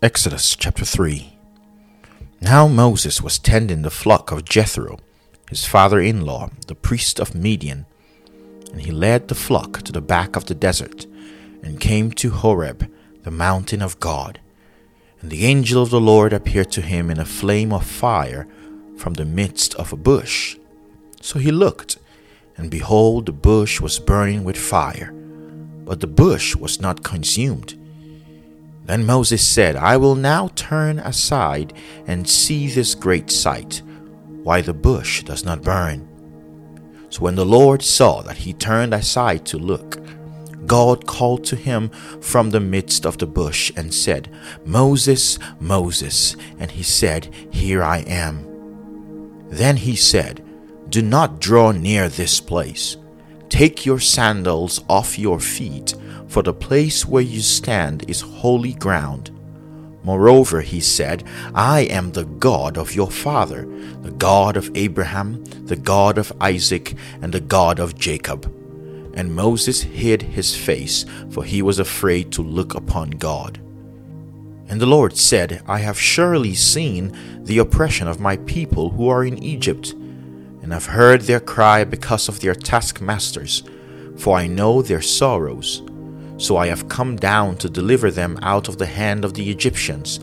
Exodus chapter 3 Now Moses was tending the flock of Jethro, his father in law, the priest of Midian, and he led the flock to the back of the desert and came to Horeb, the mountain of God. And the angel of the Lord appeared to him in a flame of fire from the midst of a bush. So he looked, and behold, the bush was burning with fire, but the bush was not consumed. Then Moses said, I will now turn aside and see this great sight, why the bush does not burn. So when the Lord saw that he turned aside to look, God called to him from the midst of the bush and said, Moses, Moses. And he said, Here I am. Then he said, Do not draw near this place. Take your sandals off your feet for the place where you stand is holy ground. Moreover, he said, I am the God of your father, the God of Abraham, the God of Isaac, and the God of Jacob. And Moses hid his face, for he was afraid to look upon God. And the Lord said, I have surely seen the oppression of my people who are in Egypt, and have heard their cry because of their taskmasters, for I know their sorrows. So I have come down to deliver them out of the hand of the Egyptians,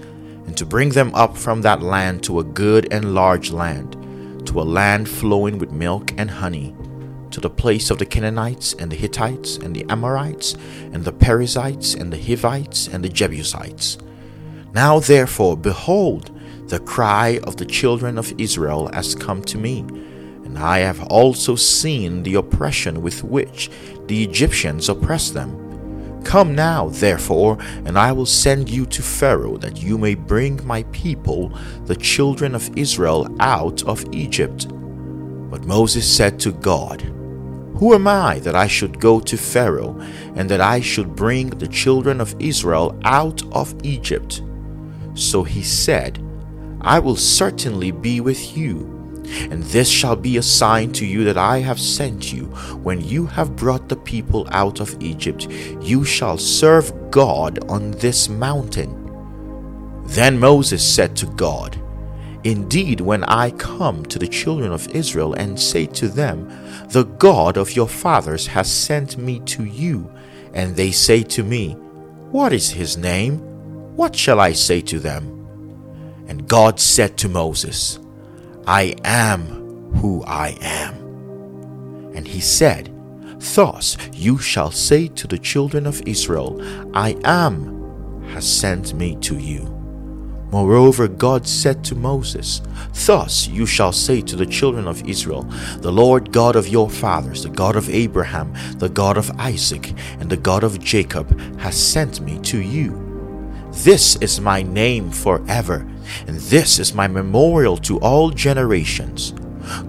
and to bring them up from that land to a good and large land, to a land flowing with milk and honey, to the place of the Canaanites and the Hittites and the Amorites and the Perizzites and the Hivites and the Jebusites. Now therefore, behold, the cry of the children of Israel has come to me, and I have also seen the oppression with which the Egyptians oppress them Come now, therefore, and I will send you to Pharaoh, that you may bring my people, the children of Israel, out of Egypt. But Moses said to God, Who am I that I should go to Pharaoh, and that I should bring the children of Israel out of Egypt? So he said, I will certainly be with you and this shall be a sign to you that I have sent you. When you have brought the people out of Egypt, you shall serve God on this mountain. Then Moses said to God, Indeed, when I come to the children of Israel and say to them, The God of your fathers has sent me to you, and they say to me, What is his name? What shall I say to them? And God said to Moses, I am who I am. And he said, Thus you shall say to the children of Israel, I am has sent me to you. Moreover, God said to Moses, Thus you shall say to the children of Israel, The Lord God of your fathers, the God of Abraham, the God of Isaac, and the God of Jacob, has sent me to you. This is my name forever, and this is my memorial to all generations.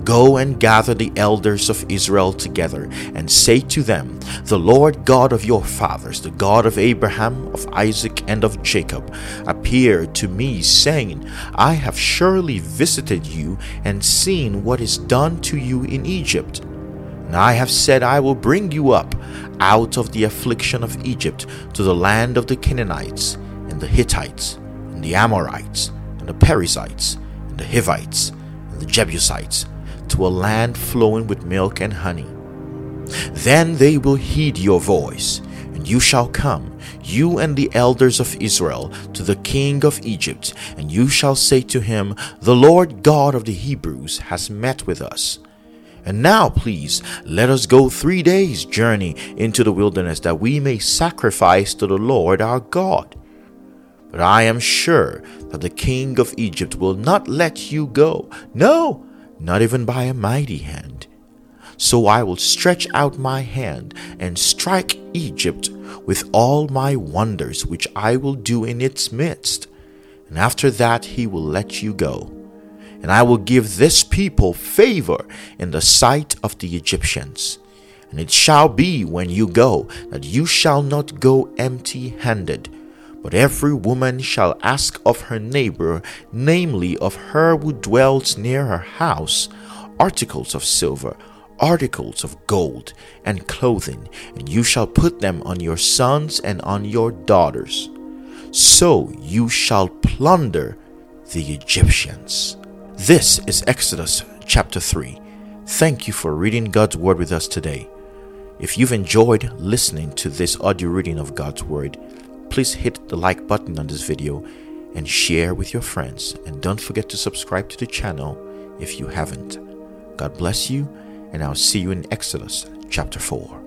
Go and gather the elders of Israel together, and say to them, The Lord God of your fathers, the God of Abraham, of Isaac, and of Jacob, appeared to me, saying, I have surely visited you and seen what is done to you in Egypt. And I have said, I will bring you up out of the affliction of Egypt to the land of the Canaanites and the Hittites, and the Amorites, and the Perizzites, and the Hivites, and the Jebusites, to a land flowing with milk and honey. Then they will heed your voice, and you shall come, you and the elders of Israel, to the king of Egypt, and you shall say to him, The Lord God of the Hebrews has met with us. And now, please, let us go three days' journey into the wilderness that we may sacrifice to the Lord our God. But I am sure that the king of Egypt will not let you go. No, not even by a mighty hand. So I will stretch out my hand and strike Egypt with all my wonders which I will do in its midst. And after that he will let you go. And I will give this people favor in the sight of the Egyptians. And it shall be when you go that you shall not go empty handed but every woman shall ask of her neighbor, namely of her who dwells near her house, articles of silver, articles of gold, and clothing, and you shall put them on your sons and on your daughters. so you shall plunder the Egyptians. This is Exodus chapter 3. Thank you for reading God's Word with us today. If you've enjoyed listening to this audio reading of God's Word, please hit the like button on this video and share with your friends. And don't forget to subscribe to the channel if you haven't. God bless you, and I'll see you in Exodus chapter 4.